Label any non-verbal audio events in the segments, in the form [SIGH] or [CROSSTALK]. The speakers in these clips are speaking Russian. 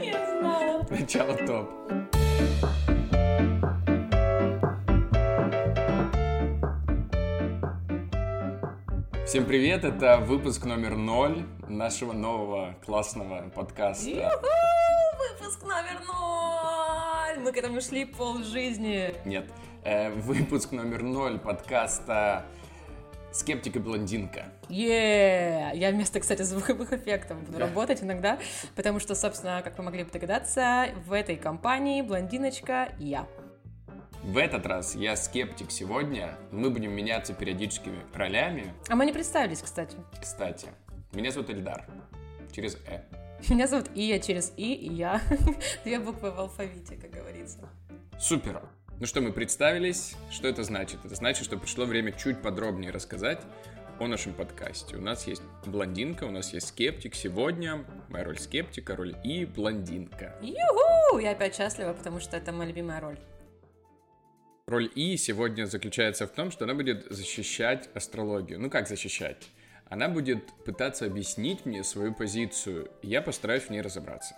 Я знала. Начало топ. Всем привет, это выпуск номер ноль нашего нового классного подкаста. Юху! Выпуск номер ноль! Мы к этому шли пол жизни. Нет, э, выпуск номер ноль подкаста «Скептик и блондинка». Е, Я вместо, кстати, звуковых эффектов буду Да. работать иногда, потому что, собственно, как вы могли бы догадаться, в этой компании блондиночка я. В этот раз я скептик сегодня. Мы будем меняться периодическими ролями. А мы не представились, кстати. Кстати, меня зовут Эльдар. Через «э». Меня зовут Ия через И, и я. [LAUGHS] Две буквы в алфавите, как говорится. Супер! Ну что, мы представились. Что это значит? Это значит, что пришло время чуть подробнее рассказать о нашем подкасте. У нас есть блондинка, у нас есть скептик. Сегодня моя роль скептика, роль и блондинка. Юху! Я опять счастлива, потому что это моя любимая роль. Роль И сегодня заключается в том, что она будет защищать астрологию. Ну как защищать? Она будет пытаться объяснить мне свою позицию, и я постараюсь в ней разобраться.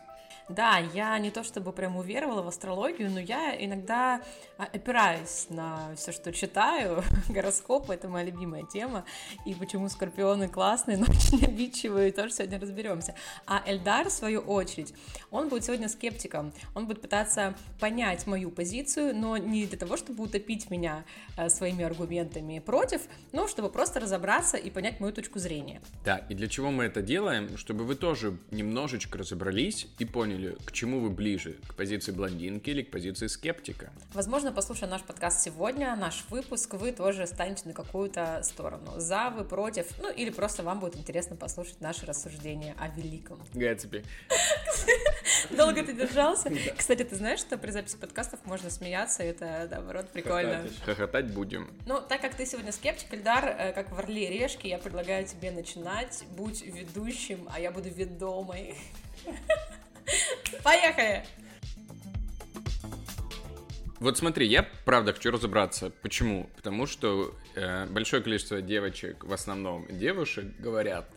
Да, я не то чтобы прям уверовала в астрологию, но я иногда а, опираюсь на все, что читаю. [LAUGHS] Гороскоп — это моя любимая тема. И почему скорпионы классные, [LAUGHS] но очень обидчивые, тоже сегодня разберемся. А Эльдар, в свою очередь, он будет сегодня скептиком. Он будет пытаться понять мою позицию, но не для того, чтобы утопить меня э, своими аргументами против, но чтобы просто разобраться и понять мою точку зрения. Да, и для чего мы это делаем? Чтобы вы тоже немножечко разобрались и поняли, к чему вы ближе, к позиции блондинки или к позиции скептика. Возможно, послушая наш подкаст сегодня, наш выпуск, вы тоже станете на какую-то сторону. За, вы, против, ну или просто вам будет интересно послушать наши рассуждения о великом. Гэтсби. Долго ты держался? [LAUGHS] Кстати, ты знаешь, что при записи подкастов можно смеяться, это, наоборот, прикольно. Хохотать будем. Ну, так как ты сегодня скептик, Эльдар, э, как в Орле и Решке, я предлагаю тебе начинать. Будь ведущим, а я буду ведомой. [LAUGHS] Поехали! Вот смотри, я правда хочу разобраться. Почему? Потому что э, большое количество девочек, в основном девушек, говорят,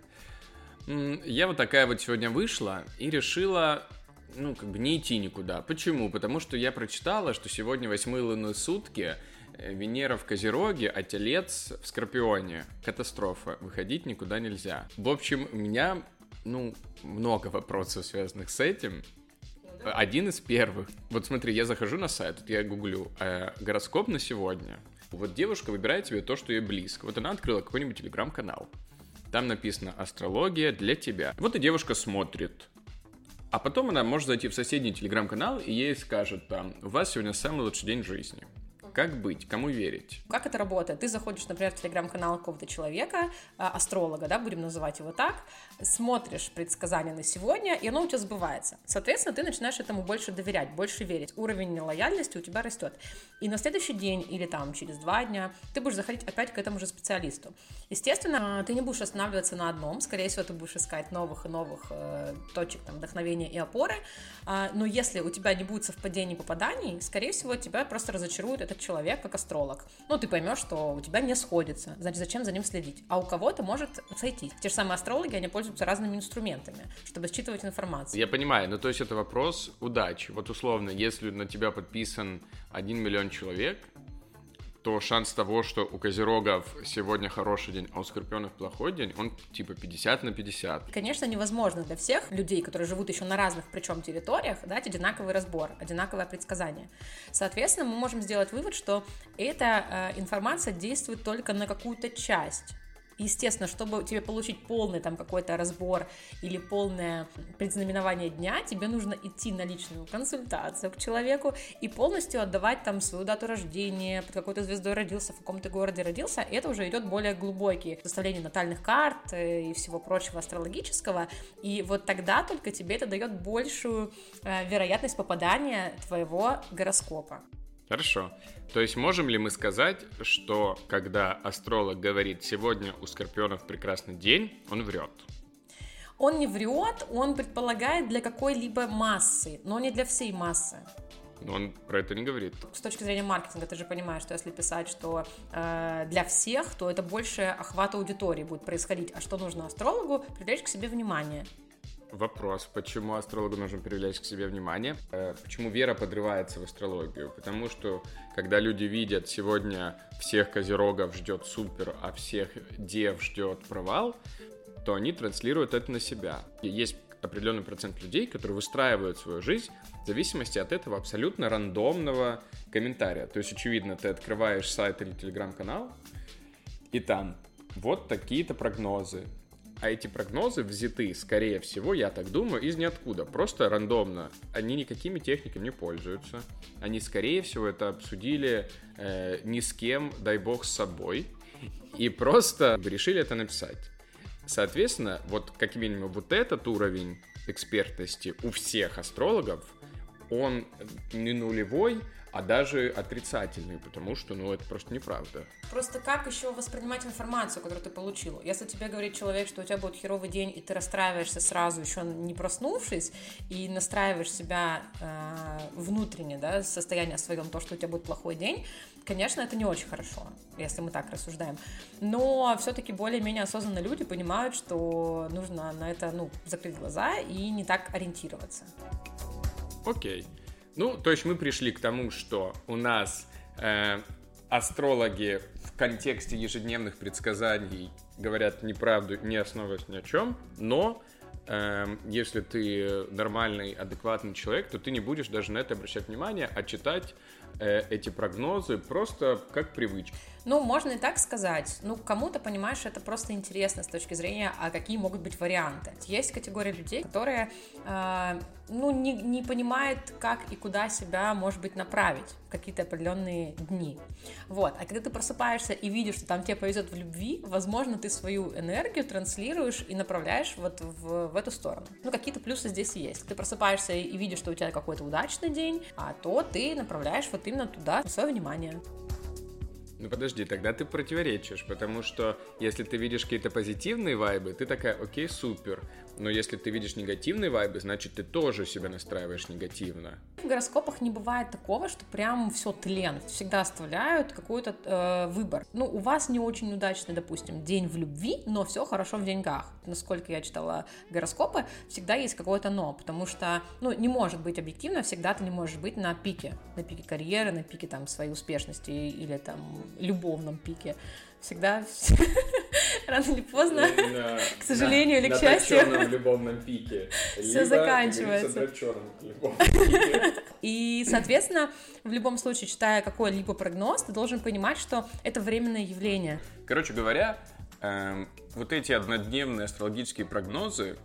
«М, я вот такая вот сегодня вышла и решила, ну, как бы не идти никуда. Почему? Потому что я прочитала, что сегодня восьмые лунные сутки, э, Венера в Козероге, а Телец в Скорпионе. Катастрофа. Выходить никуда нельзя. В общем, у меня, ну, много вопросов, связанных с этим. Один из первых. Вот смотри, я захожу на сайт, тут я гуглю э, гороскоп на сегодня. Вот девушка выбирает себе то, что ей близко. Вот она открыла какой-нибудь телеграм-канал. Там написано «Астрология для тебя». Вот и девушка смотрит. А потом она может зайти в соседний телеграм-канал, и ей скажут там «У вас сегодня самый лучший день жизни». Как быть? Кому верить? Как это работает? Ты заходишь, например, в телеграм-канал какого-то человека, а, астролога, да, будем называть его так, смотришь предсказания на сегодня, и оно у тебя сбывается. Соответственно, ты начинаешь этому больше доверять, больше верить. Уровень лояльности у тебя растет. И на следующий день или там через два дня ты будешь заходить опять к этому же специалисту. Естественно, ты не будешь останавливаться на одном, скорее всего, ты будешь искать новых и новых э, точек там, вдохновения и опоры, А, но если у тебя не будет совпадений попаданий, скорее всего, тебя просто разочарует этот человек как астролог. Ну, ты поймешь, что у тебя не сходится, значит, зачем за ним следить? А у кого-то может сойтись. Те же самые астрологи, они пользуются разными инструментами, чтобы считывать информацию. Я понимаю, ну то есть это вопрос удачи. Вот условно, если на тебя подписан 1 миллион человек, то шанс того, что у Козерогов сегодня хороший день, а у Скорпионов плохой день, он типа 50 на 50. Конечно, невозможно для всех людей, которые живут еще на разных, причем территориях, дать одинаковый разбор, одинаковое предсказание. Соответственно, мы можем сделать вывод, что эта э, информация действует только на какую-то часть. Естественно, чтобы тебе получить полный там какой-то разбор или полное предзнаменование дня, тебе нужно идти на личную консультацию к человеку и полностью отдавать там свою дату рождения, под какой-то звездой родился, в каком-то городе родился. И это уже идет более глубокие составление натальных карт э, и всего прочего астрологического. И вот тогда только тебе это дает большую э, вероятность попадания твоего гороскопа. Хорошо. То есть можем ли мы сказать, что когда астролог говорит «сегодня у Скорпионов прекрасный день», он врет? Он не врет, он предполагает для какой-либо массы, но не для всей массы. Но он про это не говорит. С точки зрения маркетинга, ты же понимаешь, что если писать, что э, для всех, то это больше охват аудитории будет происходить. А что нужно астрологу? Привлечь к себе внимание. Вопрос, почему астрологу нужно привлечь к себе внимание, э, почему вера подрывается в астрологию, потому что когда люди видят сегодня всех козерогов ждет супер, а всех дев ждет провал, то они транслируют это на себя. И есть определенный процент людей, которые выстраивают свою жизнь в зависимости от этого абсолютно рандомного комментария. То есть, очевидно, ты открываешь сайт или телеграм-канал, и там вот такие-то прогнозы. А эти прогнозы взяты, скорее всего, я так думаю, из ниоткуда. Просто рандомно. Они никакими техниками не пользуются. Они, скорее всего, это обсудили э, ни с кем, дай бог, с собой. И просто решили это написать. Соответственно, вот как минимум вот этот уровень экспертности у всех астрологов, он не нулевой, а даже отрицательный, потому что, ну, это просто неправда. Просто как еще воспринимать информацию, которую ты получил? Если тебе говорит человек, что у тебя будет херовый день, и ты расстраиваешься сразу, еще не проснувшись, и настраиваешь себя э, внутренне, да, состояние своем, то, что у тебя будет плохой день, конечно, это не очень хорошо, если мы так рассуждаем. Но все-таки более-менее осознанные люди понимают, что нужно на это, ну, закрыть глаза и не так ориентироваться. Окей. Ну, то есть мы пришли к тому, что у нас э, астрологи в контексте ежедневных предсказаний говорят неправду, не основываясь ни о чем, но э, если ты нормальный, адекватный человек, то ты не будешь даже на это обращать внимание, а читать э, эти прогнозы просто как привычка. Ну, можно и так сказать. Ну, кому-то, понимаешь, это просто интересно с точки зрения, а какие могут быть варианты. Есть категория людей, которые, э, ну, не, не понимают, как и куда себя, может быть, направить в какие-то определенные дни. Вот. А когда ты просыпаешься и видишь, что там тебе повезет в любви, возможно, ты свою энергию транслируешь и направляешь вот в, в эту сторону. Ну, какие-то плюсы здесь есть. Ты просыпаешься и видишь, что у тебя какой-то удачный день, а то ты направляешь вот именно туда свое внимание. Ну подожди, тогда ты противоречишь, потому что если ты видишь какие-то позитивные вайбы, ты такая, окей, супер. Но если ты видишь негативные вайбы, значит, ты тоже себя настраиваешь негативно. В гороскопах не бывает такого, что прям все тлен. Всегда оставляют какой-то э, выбор. Ну, у вас не очень удачный, допустим, день в любви, но все хорошо в деньгах. Насколько я читала гороскопы, всегда есть какое-то но, потому что, ну, не может быть объективно, всегда ты не можешь быть на пике, на пике карьеры, на пике там своей успешности или там любовном пике всегда [LAUGHS] рано или поздно, [LAUGHS] к сожалению или к счастью, на любовном пике. [LAUGHS] Все заканчивается. [LAUGHS] И, соответственно, в любом случае, читая какой-либо прогноз, ты должен понимать, что это временное явление. Короче говоря, эм, вот эти однодневные астрологические прогнозы,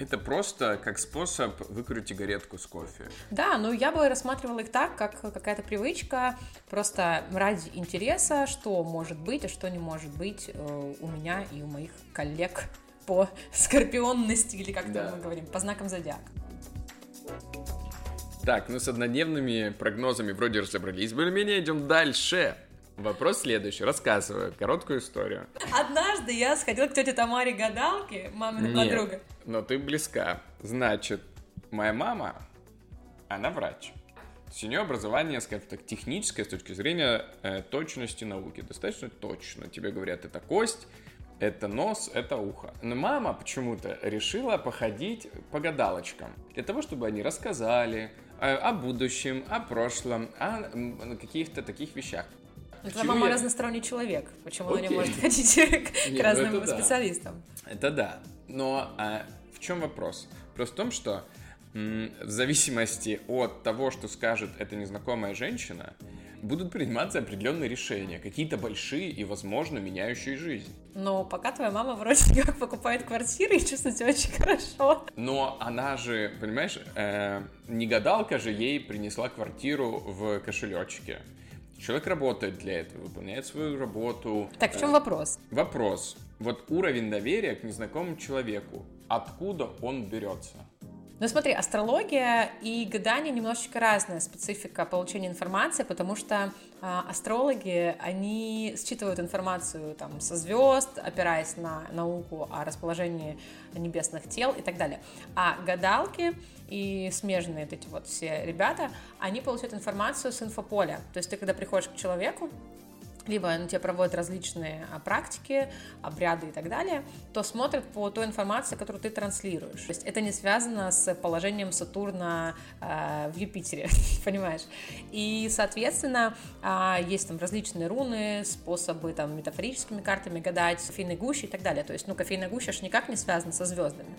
это просто как способ выкурить сигаретку с кофе. Да, но я бы рассматривала их так, как какая-то привычка, просто ради интереса, что может быть, а что не может быть э, у меня и у моих коллег по [LAUGHS] скорпионности, или как да. мы говорим, по знакам зодиака. Так, ну с однодневными прогнозами вроде разобрались, более-менее идем дальше. Вопрос следующий. Рассказываю короткую историю. Однажды я сходила к тете Тамаре гадалке, мамина Нет, подруга. но ты близка. Значит, моя мама, она врач. То есть у нее образование, скажем так, техническое с точки зрения э, точности науки. Достаточно точно. Тебе говорят, это кость, это нос, это ухо. Но мама почему-то решила походить по гадалочкам. Для того, чтобы они рассказали э, о будущем, о прошлом, о каких-то таких вещах. Это мама я... разносторонний человек. Почему Окей. она не может ходить [LAUGHS] к, Нет, ну разным это специалистам? Да. Это да. Но а, в чем вопрос? Просто в том, что м, в зависимости от того, что скажет эта незнакомая женщина, будут приниматься определенные решения, какие-то большие и, возможно, меняющие жизнь. Но пока твоя мама вроде [LAUGHS] как покупает квартиры и чувствует себя очень хорошо. Но она же, понимаешь, э, не гадалка же ей принесла квартиру в кошелечке. Человек работает для этого, выполняет свою работу. Так, в чем э, вопрос? Вопрос. Вот уровень доверия к незнакомому человеку. Откуда он берется? Ну смотри, астрология и гадание немножечко разная специфика получения информации, потому что э, астрологи, они считывают информацию там со звезд, опираясь на науку о расположении небесных тел и так далее. А гадалки и смежные вот эти вот все ребята, они получают информацию с инфополя. То есть ты когда приходишь к человеку, либо ну, тебе проводят различные а, практики, обряды и так далее, то смотрят по той информации, которую ты транслируешь. То есть это не связано с положением Сатурна э, в Юпитере, [LAUGHS] понимаешь? И, соответственно, э, есть там различные руны, способы там метафорическими картами гадать, кофейной гущи и так далее. То есть, ну, кофейная гуща аж никак не связана со звездами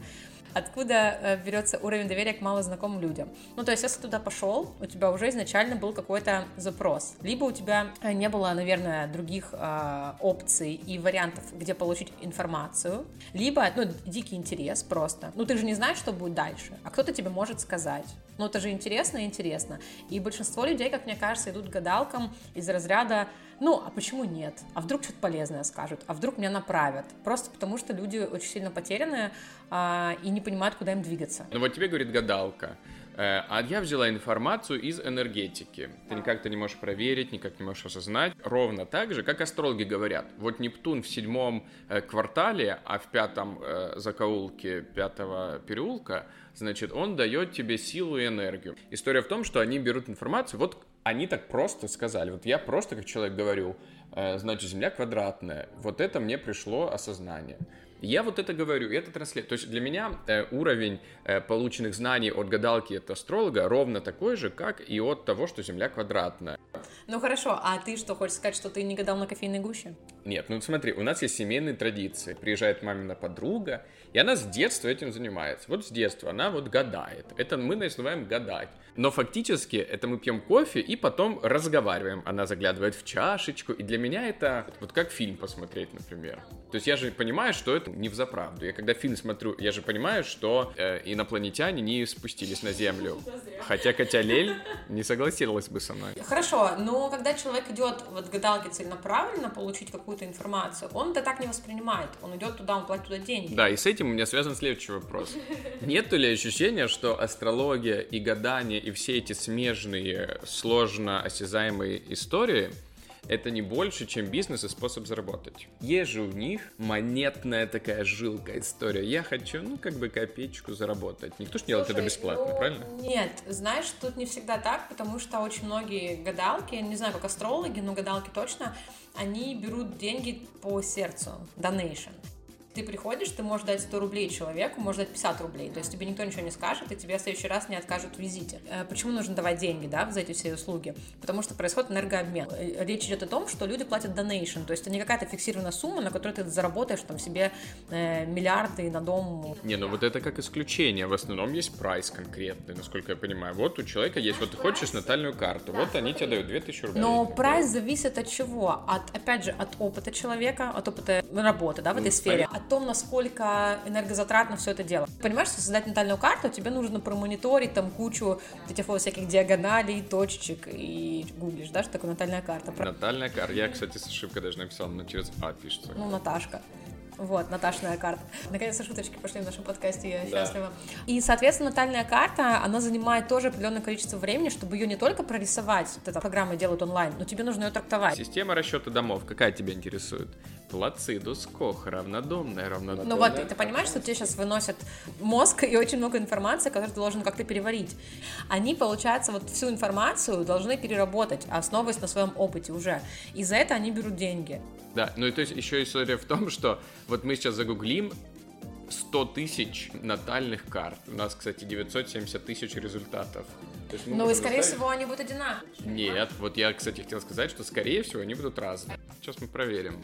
откуда э, берется уровень доверия к малознакомым людям. Ну, то есть, если туда пошел, у тебя уже изначально был какой-то запрос, либо у тебя не было, наверное, других э, опций и вариантов, где получить информацию, либо, ну, дикий интерес просто. Ну, ты же не знаешь, что будет дальше, а кто-то тебе может сказать. Ну, это же интересно и интересно. И большинство людей, как мне кажется, идут к гадалкам из разряда ну, а почему нет? А вдруг что-то полезное скажут? А вдруг меня направят? Просто потому, что люди очень сильно потеряны а, и не понимают, куда им двигаться. Ну вот тебе говорит гадалка. Э, а я взяла информацию из энергетики. Ты никак то не можешь проверить, никак не можешь осознать. Ровно так же, как астрологи говорят. Вот Нептун в седьмом э, квартале, а в пятом э, закоулке пятого переулка, значит, он дает тебе силу и энергию. История в том, что они берут информацию, вот они так просто сказали. Вот я просто как человек говорю, значит, Земля квадратная. Вот это мне пришло осознание. Я вот это говорю, это транслирую. То есть для меня э, уровень э, полученных знаний от гадалки от астролога ровно такой же, как и от того, что Земля квадратная. Ну хорошо, а ты что, хочешь сказать, что ты не гадал на кофейной гуще? Нет, ну смотри, у нас есть семейные традиции. Приезжает мамина подруга, и она с детства этим занимается. Вот с детства она вот гадает. Это мы называем гадать. Но фактически это мы пьем кофе и потом разговариваем. Она заглядывает в чашечку, и для меня это вот как фильм посмотреть, например. То есть я же понимаю, что это не в заправду. Я когда фильм смотрю, я же понимаю, что э, инопланетяне не спустились на Землю. Хотя Катя Лель не согласилась бы со мной. Хорошо, но когда человек идет вот к гадалке целенаправленно получить какую-то информацию, он это так не воспринимает. Он идет туда, он платит туда деньги. Да, и с этим у меня связан следующий вопрос. [LAUGHS] Нет ли ощущения, что астрология и гадание и все эти смежные, сложно осязаемые истории — это не больше, чем бизнес и способ заработать. Есть же у них монетная такая жилка история. Я хочу, ну, как бы копеечку заработать. Никто же не делает это бесплатно, ну, правильно? Нет, знаешь, тут не всегда так, потому что очень многие гадалки, не знаю, как астрологи, но гадалки точно, они берут деньги по сердцу, donation ты приходишь, ты можешь дать 100 рублей человеку, можешь дать 50 рублей, то есть тебе никто ничего не скажет, и тебе в следующий раз не откажут в визите. Э, почему нужно давать деньги, да, за эти все услуги? Потому что происходит энергообмен. Э, речь идет о том, что люди платят donation, то есть это не какая-то фиксированная сумма, на которой ты заработаешь там себе э, миллиарды на дом. Не, ну вот это как исключение, в основном есть прайс конкретный, насколько я понимаю. Вот у человека есть, вот ты хочешь натальную карту, вот они тебе дают 2000 рублей. Но прайс зависит от чего? От, опять же, от опыта человека, от опыта работы, да, в этой ну, сфере, том, насколько энергозатратно все это дело. Понимаешь, что создать натальную карту, тебе нужно промониторить там кучу этих вот всяких диагоналей, точечек, и гуглишь, да, что такое натальная карта. Натальная карта. Я, кстати, с ошибкой даже написал, но через А пишется. Ну, Наташка. Вот, Наташная карта. Наконец-то шуточки пошли в нашем подкасте, я да. счастлива. И, соответственно, натальная карта, она занимает тоже определенное количество времени, чтобы ее не только прорисовать, вот эта программа делают онлайн, но тебе нужно ее трактовать. Система расчета домов, какая тебя интересует? Плацидус Кох, равнодомная, равнодомная. Ну вот, ты, ты понимаешь, что тебе сейчас выносят мозг и очень много информации, которую ты должен как-то переварить. Они, получается, вот всю информацию должны переработать, основываясь на своем опыте уже. И за это они берут деньги. Да, ну и то есть еще история в том, что вот мы сейчас загуглим 100 тысяч натальных карт. У нас, кстати, 970 тысяч результатов. Ну и, скорее всего, они будут одинаковые. Нет, вот я, кстати, хотел сказать, что, скорее всего, они будут разные. Сейчас мы проверим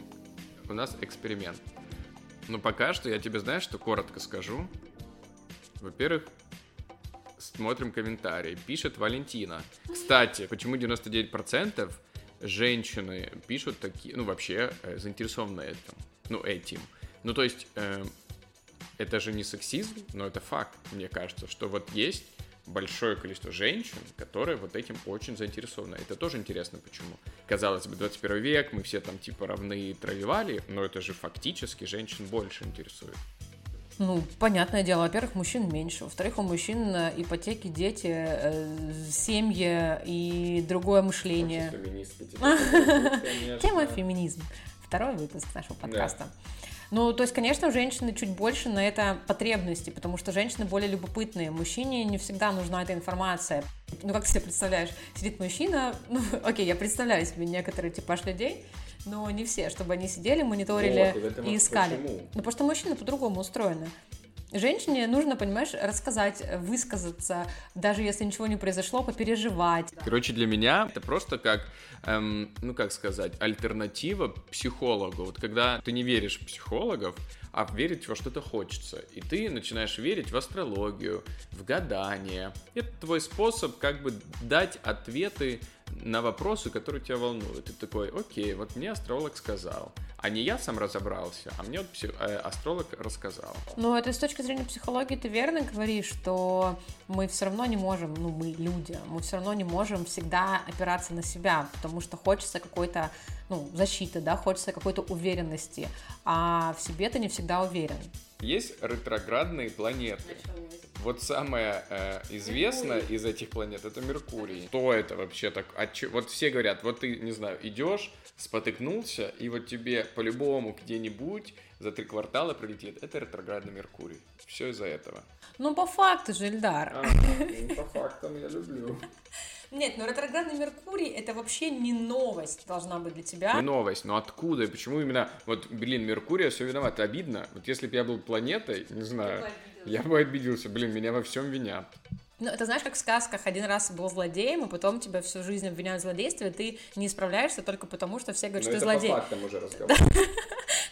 у нас эксперимент. Но пока что я тебе, знаешь, что коротко скажу. Во-первых, смотрим комментарии. Пишет Валентина. Кстати, почему 99% женщины пишут такие, ну, вообще э, заинтересованы этим, ну, этим. Ну, то есть, э, это же не сексизм, но это факт, мне кажется, что вот есть большое количество женщин, которые вот этим очень заинтересованы. Это тоже интересно, почему. Казалось бы, 21 век, мы все там типа равны и травивали, но это же фактически женщин больше интересует. Ну, понятное дело, во-первых, мужчин меньше, во-вторых, у мужчин э, ипотеки, дети, э, семьи и другое мышление. [LAUGHS] Тема феминизм. Второй выпуск нашего подкаста. Ну, то есть, конечно, у женщины чуть больше на это потребности, потому что женщины более любопытные. Мужчине не всегда нужна эта информация. Ну, как ты себе представляешь? Сидит мужчина, [LAUGHS] ну, окей, я представляю себе некоторые типаж людей, но не все, чтобы они сидели, мониторили вот, и искали. Почему? Ну, потому что мужчины по-другому устроены. Женщине нужно, понимаешь, рассказать, высказаться, даже если ничего не произошло, попереживать. Короче, для меня это просто как, эм, ну как сказать, альтернатива психологу. Вот когда ты не веришь в психологов, а верить во что-то хочется. И ты начинаешь верить в астрологию, в гадание. Это твой способ как бы дать ответы на вопросы, которые тебя волнуют. Ты такой, окей, вот мне астролог сказал. А не я сам разобрался, а мне вот псих... э, астролог рассказал. Ну, это с точки зрения психологии ты верно говоришь, что мы все равно не можем, ну, мы люди, мы все равно не можем всегда опираться на себя, потому что хочется какой-то, ну, защиты, да, хочется какой-то уверенности, а в себе ты не всегда уверен. Есть ретроградные планеты. Вот самая э, известная из этих планет это Меркурий. Что это вообще так? А че, вот все говорят, вот ты, не знаю, идешь, спотыкнулся, и вот тебе по-любому где-нибудь за три квартала прилетит. Это ретроградный Меркурий. Все из-за этого. Ну, по факту же, Ильдар. А, ну, по фактам я люблю. [LAUGHS] Нет, но ретроградный Меркурий это вообще не новость должна быть для тебя. Не новость, но откуда и почему именно вот, блин, Меркурий все виноват, обидно. Вот если бы я был планетой, не знаю, я бы обиделся, блин, меня во всем винят. Ну, это знаешь, как в сказках, один раз был злодеем, и потом тебя всю жизнь обвиняют в злодействе, и ты не справляешься только потому, что все говорят, Но что ты злодей. по фактам уже разговор. [LAUGHS]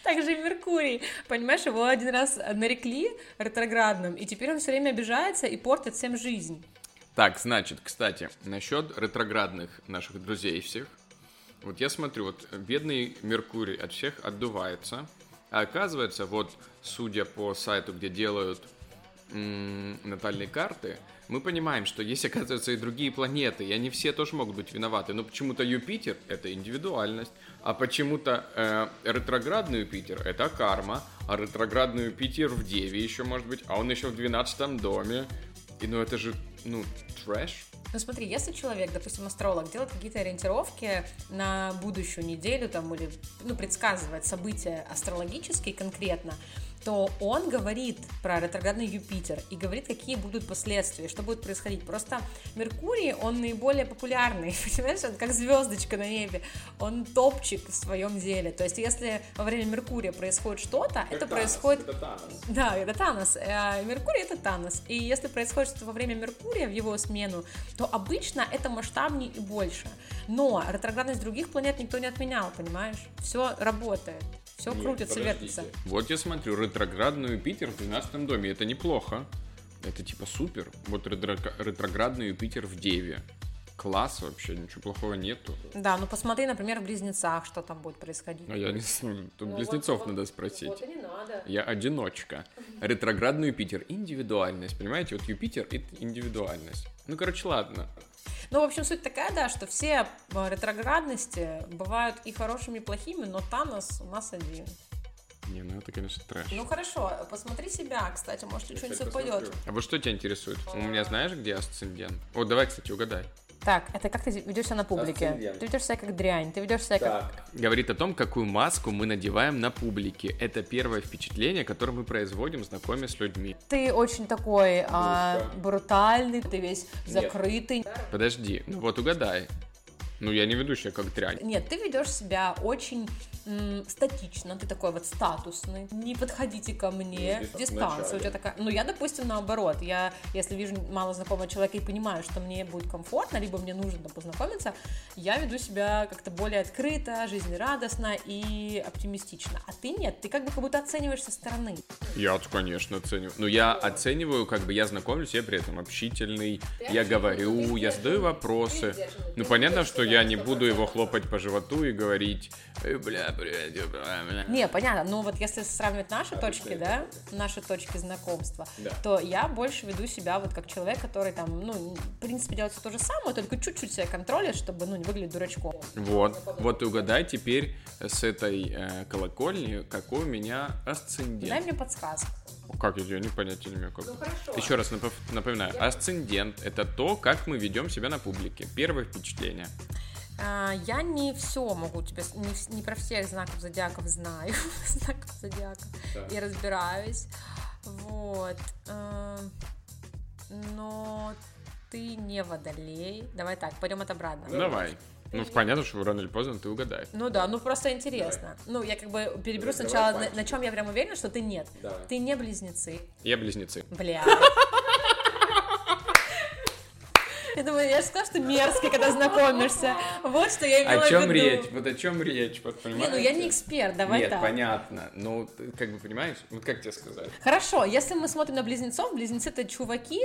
Так же и Меркурий. Понимаешь, его один раз нарекли ретроградным, и теперь он все время обижается и портит всем жизнь. Так, значит, кстати, насчет ретроградных наших друзей всех. Вот я смотрю, вот бедный Меркурий от всех отдувается, а оказывается, вот судя по сайту, где делают м- натальные карты, мы понимаем, что есть, [LAUGHS] оказывается, и другие планеты, и они все тоже могут быть виноваты. Но почему-то Юпитер — это индивидуальность, а почему-то э, ретроградный Юпитер — это карма, а ретроградный Юпитер в Деве еще может быть, а он еще в 12 доме. И ну это же, ну, трэш. Ну смотри, если человек, допустим, астролог, делает какие-то ориентировки на будущую неделю там, или ну, предсказывает события астрологические конкретно, то он говорит про ретроградный Юпитер и говорит, какие будут последствия, что будет происходить. Просто Меркурий, он наиболее популярный, [LAUGHS] понимаешь, он как звездочка на небе, он топчик в своем деле. То есть, если во время Меркурия происходит что-то, это Танос, происходит... Это Танос. Да, это Танос. А Меркурий это Танос. И если происходит что-то во время Меркурия в его смену, то обычно это масштабнее и больше. Но ретроградность других планет никто не отменял, понимаешь? Все работает. Все Нет, крутится, вертится. Вот я смотрю, ретроградный Юпитер в 12 доме. Это неплохо. Это типа супер. Вот ретроградный Юпитер в Деве. Класс вообще, ничего плохого нету. Да, ну посмотри, например, в Близнецах, что там будет происходить. А я не знаю, тут ну, Близнецов вот, надо спросить. Вот и не надо. Я одиночка. Ретроградный Юпитер, индивидуальность, понимаете? Вот Юпитер — это индивидуальность. Ну, короче, ладно. Ну, в общем, суть такая, да, что все э, ретроградности бывают и хорошими, и плохими, но Танос у нас один. Не, ну это, конечно, трэш. Ну хорошо, посмотри себя, кстати, может, что-нибудь совпадет. А вот что тебя интересует? У меня знаешь, где асцендент? О, давай, кстати, угадай. Так, это как ты ведешь себя на публике? Ты ведешь себя как дрянь, ты ведешь себя так. как... Говорит о том, какую маску мы надеваем на публике. Это первое впечатление, которое мы производим, знакомясь с людьми. Ты очень такой а, брутальный, ты весь Нет. закрытый. Подожди, ну вот угадай. Ну, я не веду себя как дрянь. Нет, ты ведешь себя очень статично, ты такой вот статусный, не подходите ко мне, ну, дистанция у тебя такая. Ну, я, допустим, наоборот, я, если вижу мало знакомого человека и понимаю, что мне будет комфортно, либо мне нужно познакомиться, я веду себя как-то более открыто, жизнерадостно и оптимистично. А ты нет, ты как бы как будто оцениваешь со стороны. Я, конечно, оцениваю. Ну, я оцениваю, как бы я знакомлюсь, я при этом общительный, я говорю, я задаю вопросы. Ну, понятно, что я не буду его хлопать по животу и говорить, бля, не, понятно, но вот если сравнивать наши а точки, да, наши точки знакомства, да. то я больше веду себя вот как человек, который там, ну, в принципе, делает все то же самое, только чуть-чуть себя контролит, чтобы, ну, не выглядеть дурачком. Вот, вот и угадай теперь с этой э, колокольни, какой у меня асцендент. Дай мне подсказку. Как я не понятия не имею. Как. Ну, Еще раз напоминаю, асцендент это то, как мы ведем себя на публике. Первое впечатление. А, я не все могу тебе, не, не про всех знаков зодиаков знаю, [LAUGHS] знаков зодиака, Да. и разбираюсь, вот, а, но ты не водолей, давай так, пойдем от обратно. Давай. Ну, понятно, что рано или поздно ты угадаешь. Ну да, ну просто интересно. Ну, я как бы переберу сначала, на, чем я прям уверена, что ты нет. Ты не близнецы. Я близнецы. Бля. [LAUGHS] Я думаю, я же сказала, что мерзкий, когда знакомишься. Вот что я имела О в чем виду. речь? Вот о чем речь, вот Не, понимаете? ну я не эксперт, давай Нет, так. понятно. Ну, как бы понимаешь, вот как тебе сказать? Хорошо, если мы смотрим на близнецов, близнецы это чуваки,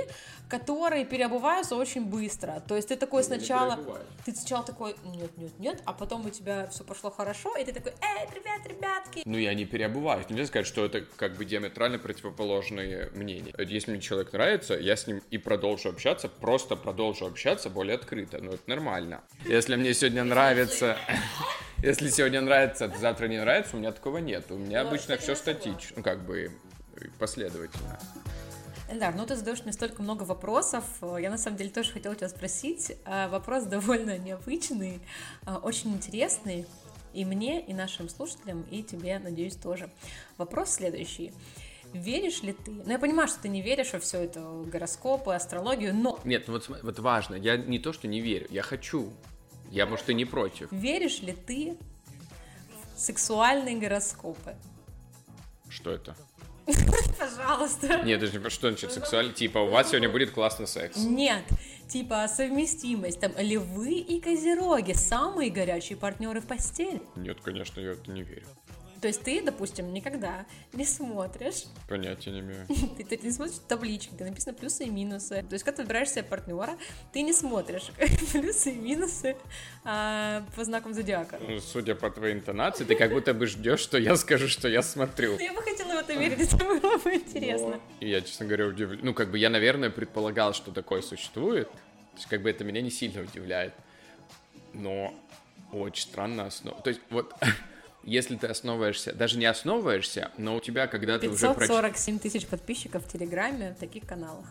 которые переобуваются очень быстро. То есть ты такой сначала, переобуваюсь. ты сначала такой, нет, нет, нет, а потом у тебя все пошло хорошо, и ты такой, эй, привет, ребятки. Ну, я не переобуваюсь. Нельзя сказать, что это как бы диаметрально противоположные мнения. Если мне человек нравится, я с ним и продолжу общаться, просто продолжу общаться более открыто. Ну, это нормально. Если мне сегодня нравится... [LAUGHS] Если сегодня нравится, а завтра не нравится, у меня такого нет. У меня Ну, обычно все статично, ну, как бы последовательно. Эльдар, ну ты задаешь мне столько много вопросов. Я на самом деле тоже хотела тебя спросить. А, Вопрос [LAUGHS] довольно необычный, а, очень интересный. И мне, и нашим слушателям, и тебе, надеюсь, тоже. Вопрос следующий. Веришь ли ты? Ну, я понимаю, что ты не веришь во все это гороскопы, астрологию, но Нет, ну вот, вот важно, я не то, что не верю, я хочу. Я, может, и не против. веришь ли ты в сексуальные гороскопы? Что это? [LAUGHS] Пожалуйста. Нет, это же не- что значит сексуально? Типа, у вас сегодня будет классный секс. Нет, типа совместимость, там львы и козероги, самые горячие партнеры в постели. Нет, конечно, я это не верю. То есть ты, допустим, никогда не смотришь, Понятия не имею. [LAUGHS] ты, ты не смотришь таблички, где написано плюсы и минусы. То есть, когда ты выбираешь себе партнера, ты не смотришь [LAUGHS] плюсы и минусы а, по знакам зодиака. Ну, Судя по твоей интонации, ты как будто бы ждешь, что я скажу, что я смотрю. Я бы хотела в это верить, это было бы интересно. И я, честно говоря, удивлен. Ну, как бы я, наверное, предполагал, что такое существует. То есть, как бы это меня не сильно удивляет. Но очень странно основ... То есть, вот, [LAUGHS] если ты основываешься, даже не основываешься, но у тебя, когда ты уже прочитал... 547 тысяч подписчиков в Телеграме в таких каналах.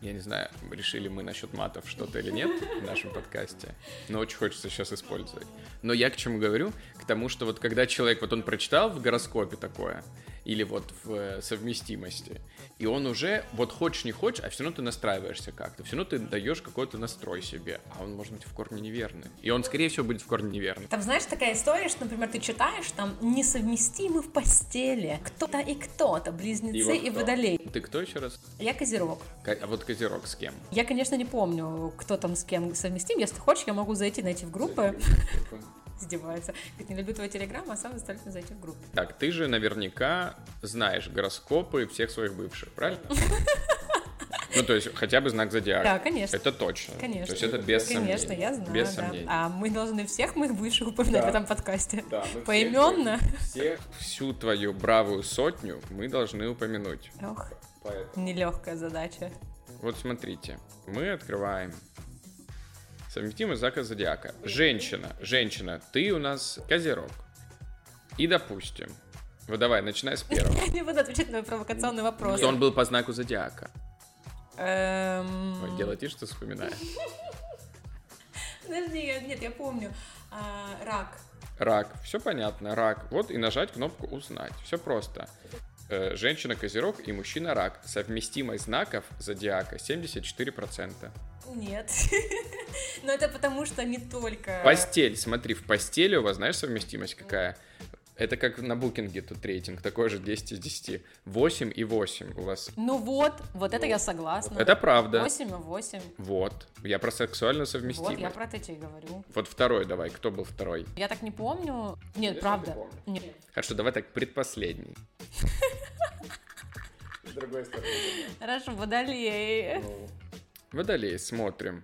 Я не знаю, решили мы насчет матов что-то или нет в нашем подкасте, но очень хочется сейчас использовать. Но я к чему говорю? К тому, что вот когда человек, вот он прочитал в гороскопе такое, или вот в э, совместимости, и он уже, вот хочешь не хочешь, а все равно ты настраиваешься как-то, все равно ты даешь какой-то настрой себе, а он может быть в корне неверный. И он, скорее всего, будет в корне неверный. Там, знаешь, такая история, что, например, ты читаешь, там, несовместимы в постели. Кто-то и кто-то, близнецы и, кто? водолей. Ты кто еще раз? Я козерог. Ко- А вот Козерог с кем? Я, конечно, не помню, кто там с кем совместим. Если хочешь, я могу зайти, найти в группы. Издевается. Говорит, не люблю твой телеграм, а сам заставляет меня зайти в группу. Так, ты же наверняка знаешь гороскопы всех своих бывших, правильно? [LAUGHS] Ну, то есть, хотя бы знак зодиака. Да, конечно. Это точно. Конечно. То есть, это без Конечно, сомнений. я знаю, Без да. сомнений. А мы должны всех моих бывших упоминать Да. в этом подкасте. Да, мы всех Поименно. Всех, всю твою бравую сотню мы должны упомянуть. Ох, Поэтому. нелегкая задача. Вот смотрите, мы открываем совместимый знак зодиака. Женщина, женщина, ты у нас козерог. И допустим, вот давай, начинай с первого. [LAUGHS] Я не буду отвечать на провокационный вопрос. Что он был по знаку зодиака. Эм, Ой, тише, что вспоминаю. [LAUGHS] Подожди, нет, я помню. А, Рак. Рак, все понятно, рак. Вот и нажать кнопку узнать. Все просто. Э, Женщина козерог и мужчина рак. Совместимость знаков зодиака 74%. Нет. [LAUGHS] Но это потому, что не только... Постель, смотри, в постели у вас знаешь совместимость какая? Это как на букинге тут рейтинг, такой же 10 из 10. 8 и 8 у вас. Ну вот, вот это я согласна. Это правда. 8 и 8. Вот. Я про сексуальную совместимость. Вот, я про это тебе и говорю. Вот второй давай, кто был второй? Я так не помню. Нет, Конечно, правда. Нет. Хорошо, давай так, предпоследний. С другой стороны. Хорошо, водолей. Водолей, смотрим.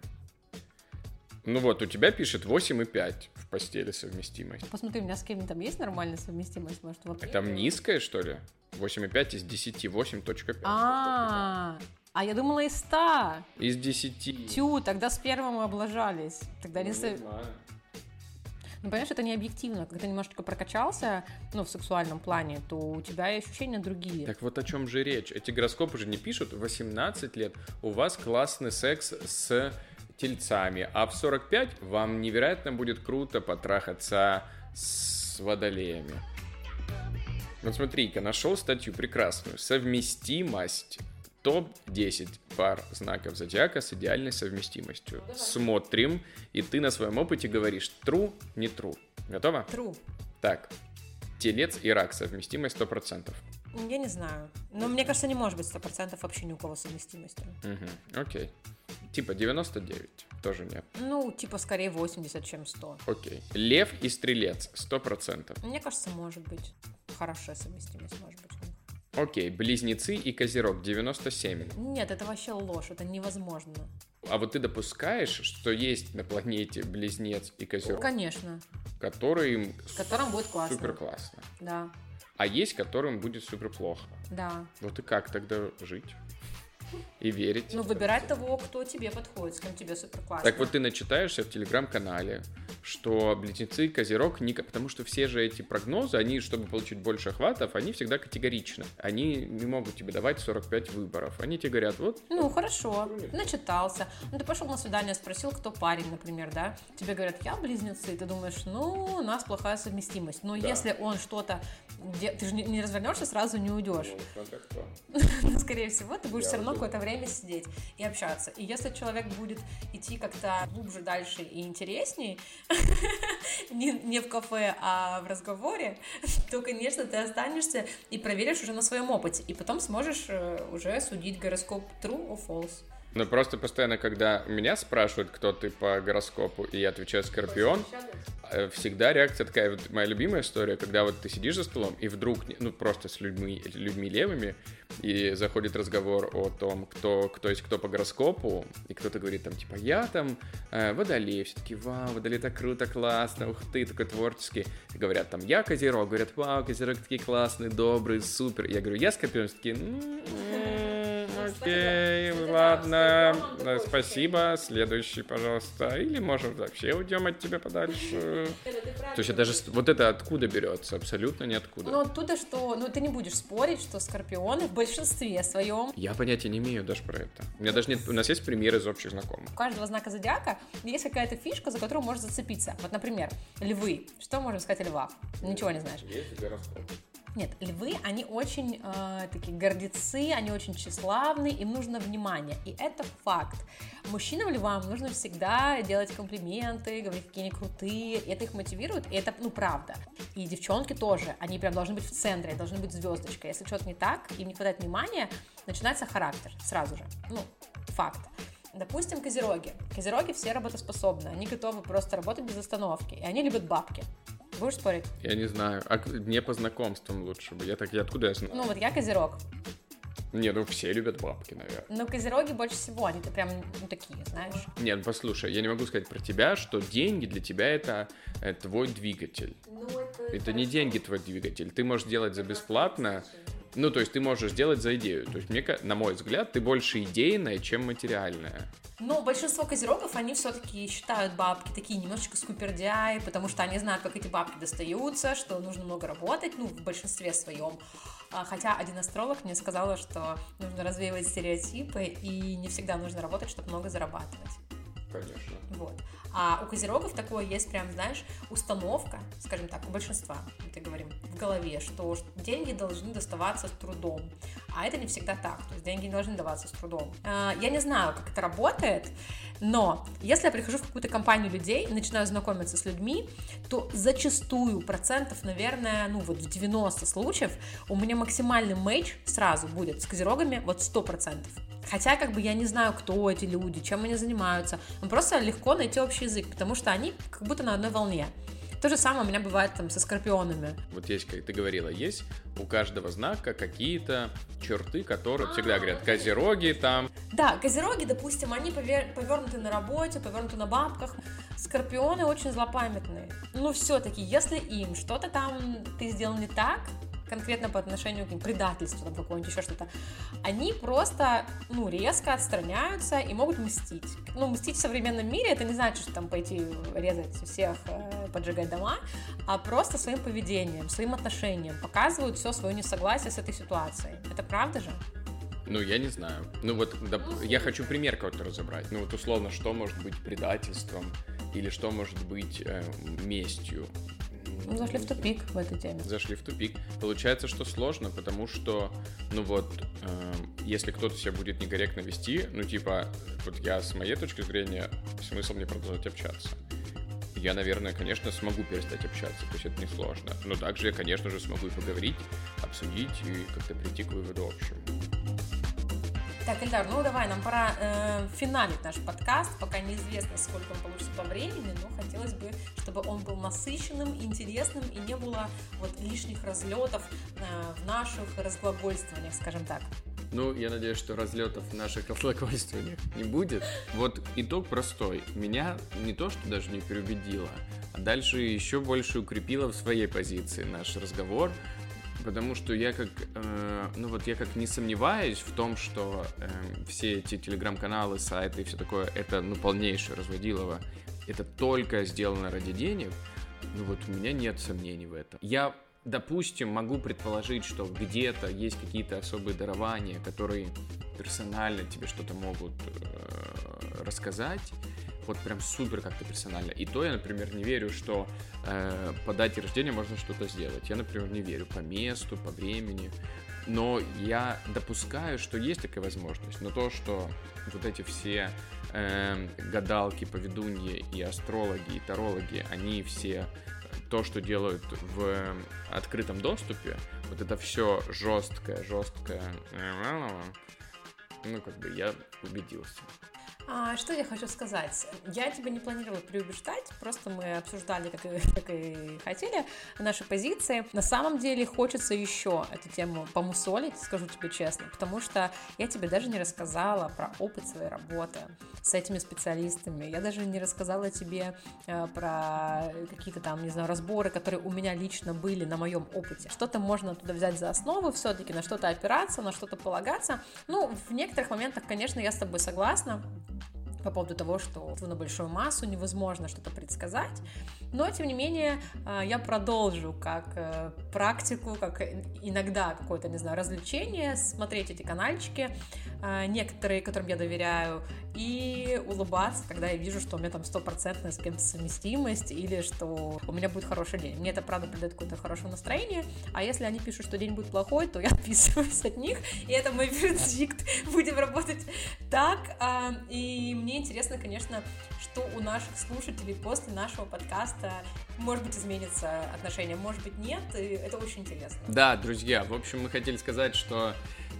Ну вот, у тебя пишет 8 и 5 в постели совместимость. Посмотри, у меня с кем там есть нормальная совместимость, может, вот. Там низкая, что ли? 8,5 из 10, 8.5. А, а я думала из 100. Из 10. Тю, тогда с первым мы облажались. Тогда не... Ну. Ну, понимаешь, это не объективно. Когда ты немножечко прокачался, ну, в сексуальном плане, то у тебя и ощущения другие. Так вот о чем же речь? Эти гороскопы же не пишут 18 лет, у вас классный секс с тельцами, а в 45 вам невероятно будет круто потрахаться с водолеями. Вот смотри-ка, нашел статью прекрасную. Совместимость топ-10 пар знаков зодиака с идеальной совместимостью. Ну, Смотрим, и ты на своем опыте говоришь true, не true. Готова? True. Так, телец и рак совместимость 100%. Я не знаю. Но мне кажется, не может быть 100% вообще ни у кого совместимости. Угу, окей. Типа 99 тоже нет. Ну, типа скорее 80, чем 100. Окей. Лев и стрелец 100%. Мне кажется, может быть. Хорошая совместимость может быть. Окей, близнецы и козерог 97. Нет, это вообще ложь, это невозможно. А вот ты допускаешь, что есть на планете близнец и козерог? Конечно. Которым, которым будет классно. Супер классно. Да. А есть, которым будет супер плохо. Да. Вот и как тогда жить? И верить. Ну, выбирать того, кто тебе подходит, с кем тебе супер классно. Так вот ты начитаешься в телеграм-канале, что близнецы и козерог, не... потому что все же эти прогнозы, они, чтобы получить больше охватов, они всегда категоричны. Они не могут тебе давать 45 выборов. Они тебе говорят, вот... Ну, хорошо, начитался. Ну, ты пошел на свидание, спросил, кто парень, например, да? Тебе говорят, я близнецы, ты думаешь, ну, у нас плохая совместимость. Но да. если он что-то... Ты же не развернешься, сразу не уйдешь. Ну, [LAUGHS] скорее всего, ты будешь все равно какое-то время сидеть и общаться. И если человек будет идти как-то глубже, дальше и интереснее, [LAUGHS] не, не в кафе, а в разговоре, [LAUGHS] то, конечно, ты останешься и проверишь уже на своем опыте. И потом сможешь э, уже судить гороскоп true or false. Ну, просто постоянно, когда меня спрашивают, кто ты по гороскопу, и я отвечаю «Скорпион», э, всегда реакция такая, вот моя любимая история, когда вот ты сидишь за столом, и вдруг, ну, просто с людьми, людьми левыми, и заходит разговор о том, кто, кто есть кто по гороскопу, и кто-то говорит там, типа, я там э, водолей, все таки вау, водолей так круто, классно, ух ты, такой творческий. И говорят там, я козерог, говорят, вау, козерог такие классные, добрые, супер. Я говорю, я скорпион, все такие, Окей, ладно, спасибо. Следующий, пожалуйста. Или, может, вообще уйдем от тебя подальше. То есть, даже вот это откуда берется? Абсолютно ниоткуда. Ну, оттуда, что... Ну, ты не будешь спорить, что скорпионы в большинстве своем... Я понятия не имею даже про это. У меня даже нет... У нас есть примеры из общих знакомых. У каждого знака зодиака есть какая-то фишка, за которую можно зацепиться. Вот, например, львы. Что можем сказать о львах? Ничего не знаешь. Есть гороскоп. Нет, львы, они очень э, такие гордецы, они очень тщеславны, им нужно внимание, и это факт. Мужчинам львам нужно всегда делать комплименты, говорить, какие они крутые, это их мотивирует, и это, ну, правда. И девчонки тоже, они прям должны быть в центре, должны быть звездочкой. Если что-то не так, им не хватает внимания, начинается характер сразу же, ну, факт. Допустим, козероги. Козероги все работоспособны, они готовы просто работать без остановки, и они любят бабки. Будешь спорить? Я не знаю. А не по знакомствам лучше бы. Я так, я откуда я знаю? Ну вот я козерог. Не, ну все любят бабки, наверное. Ну, козероги больше всего, они-то прям ну, такие, знаешь. Нет, послушай, я не могу сказать про тебя, что деньги для тебя это, это твой двигатель. Ну, это, это не деньги твой двигатель. Ты можешь делать за бесплатно. Ну, то есть ты можешь сделать за идею. То есть, мне, на мой взгляд, ты больше идейная, чем материальная. Но большинство козерогов, они все-таки считают бабки такие немножечко скупердяи, потому что они знают, как эти бабки достаются, что нужно много работать, ну, в большинстве своем. А, хотя один астролог мне сказал, что нужно развеивать стереотипы, и не всегда нужно работать, чтобы много зарабатывать. Конечно. Вот. А у козерогов такое есть прям, знаешь, установка, скажем так, у большинства, мы говорим, в голове, что деньги должны доставаться с трудом. А это не всегда так, то есть деньги не должны даваться с трудом. А, я не знаю, как это работает, но если я прихожу в какую-то компанию людей начинаю знакомиться с людьми, то зачастую процентов, наверное, ну вот в 90 случаев у меня максимальный мейдж сразу будет с козерогами вот 100%. Хотя, как бы, я не знаю, кто эти люди, чем они занимаются. Но просто легко найти общий язык, потому что они как будто на одной волне. То же самое у меня бывает там со скорпионами. Вот есть, как ты говорила, есть у каждого знака какие-то черты, которые всегда говорят, козероги там. Да, козероги, допустим, они повер... повернуты на работе, повернуты на бабках. Скорпионы очень злопамятные. Но все-таки, если им что-то там ты сделал не так, конкретно по отношению к предательству там какое-нибудь, еще что-то, они просто, ну, резко отстраняются и могут мстить. Ну, мстить в современном мире, это не значит, что там пойти резать всех, э, поджигать дома, а просто своим поведением, своим отношением показывают все свое несогласие с этой ситуацией. Это правда же? Ну, я не знаю. Ну, вот да, я хочу пример какой-то разобрать. Ну, вот условно, что может быть предательством или что может быть э, местью. Ну, зашли в тупик в этой теме. Зашли в тупик. Получается, что сложно, потому что, ну вот, э, если кто-то себя будет некорректно вести, ну типа, вот я с моей точки зрения, смысл мне продолжать общаться. Я, наверное, конечно, смогу перестать общаться, то есть это несложно. Но также я, конечно же, смогу и поговорить, обсудить и как-то прийти к выводу общему. Так, Эльдар, ну давай, нам пора э, финалить наш подкаст, пока неизвестно, сколько он получится по времени, но хотелось бы, чтобы он был насыщенным, интересным и не было вот лишних разлетов э, в наших разглагольствованиях, скажем так. Ну, я надеюсь, что разлетов в наших разглагольствованиях не будет. Вот итог простой. Меня не то, что даже не переубедило, а дальше еще больше укрепило в своей позиции наш разговор, потому что я как, э, ну вот я как не сомневаюсь в том, что э, все эти телеграм-каналы, сайты и все такое, это ну полнейшее разводилово, это только сделано ради денег, ну вот у меня нет сомнений в этом. Я допустим, могу предположить, что где-то есть какие-то особые дарования, которые персонально тебе что-то могут э, рассказать, вот прям супер как-то персонально. И то я, например, не верю, что э, по дате рождения можно что-то сделать. Я, например, не верю по месту, по времени. Но я допускаю, что есть такая возможность. Но то, что вот эти все э, гадалки, поведуньи и астрологи, и тарологи, они все то, что делают в открытом доступе, вот это все жесткое, жесткое, ну, как бы я убедился. А, что я хочу сказать? Я тебя не планировала переубеждать, просто мы обсуждали, как [LAUGHS] как и хотели, наши позиции. На самом деле хочется еще эту тему помусолить, скажу тебе честно, потому что я тебе даже не рассказала про опыт своей работы с этими специалистами. Я даже не рассказала тебе э, про какие-то там, не знаю, разборы, которые у меня лично были на моем опыте. Что-то можно туда взять за основу все-таки, на что-то опираться, на что-то полагаться. Ну, в некоторых моментах, конечно, я с тобой согласна по поводу того, что на большую массу невозможно что-то предсказать. Но, тем не менее, а, я продолжу как э, практику, как иногда какое-то, не знаю, развлечение, смотреть эти канальчики, а, некоторые, которым я доверяю, и улыбаться, когда я вижу, что у меня там стопроцентная с кем-то совместимость, или что у меня будет хороший день. Мне это, правда, придает какое-то хорошее настроение, а если они пишут, что день будет плохой, то я [LAUGHS] отписываюсь от них, и это мой вердикт. Будем работать так. А, и мне интересно, конечно, что у наших слушателей после нашего подкаста, может быть, изменится отношение, может быть, нет, и это очень интересно. Да, друзья, в общем, мы хотели сказать, что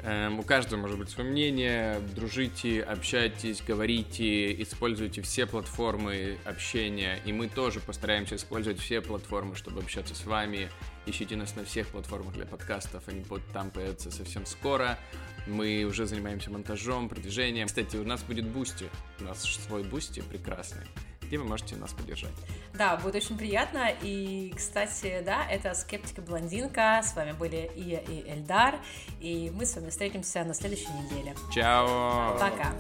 у каждого может быть свое мнение. Дружите, общайтесь, говорите, используйте все платформы общения. И мы тоже постараемся использовать все платформы, чтобы общаться с вами. Ищите нас на всех платформах для подкастов. Они будут там появятся совсем скоро. Мы уже занимаемся монтажом, продвижением. Кстати, у нас будет Boosty. У нас свой Boosty прекрасный где вы можете нас поддержать. Да, будет очень приятно. И, кстати, да, это Скептик и Блондинка. С вами были Ия и Эльдар. И мы с вами встретимся на следующей неделе. Чао! Пока!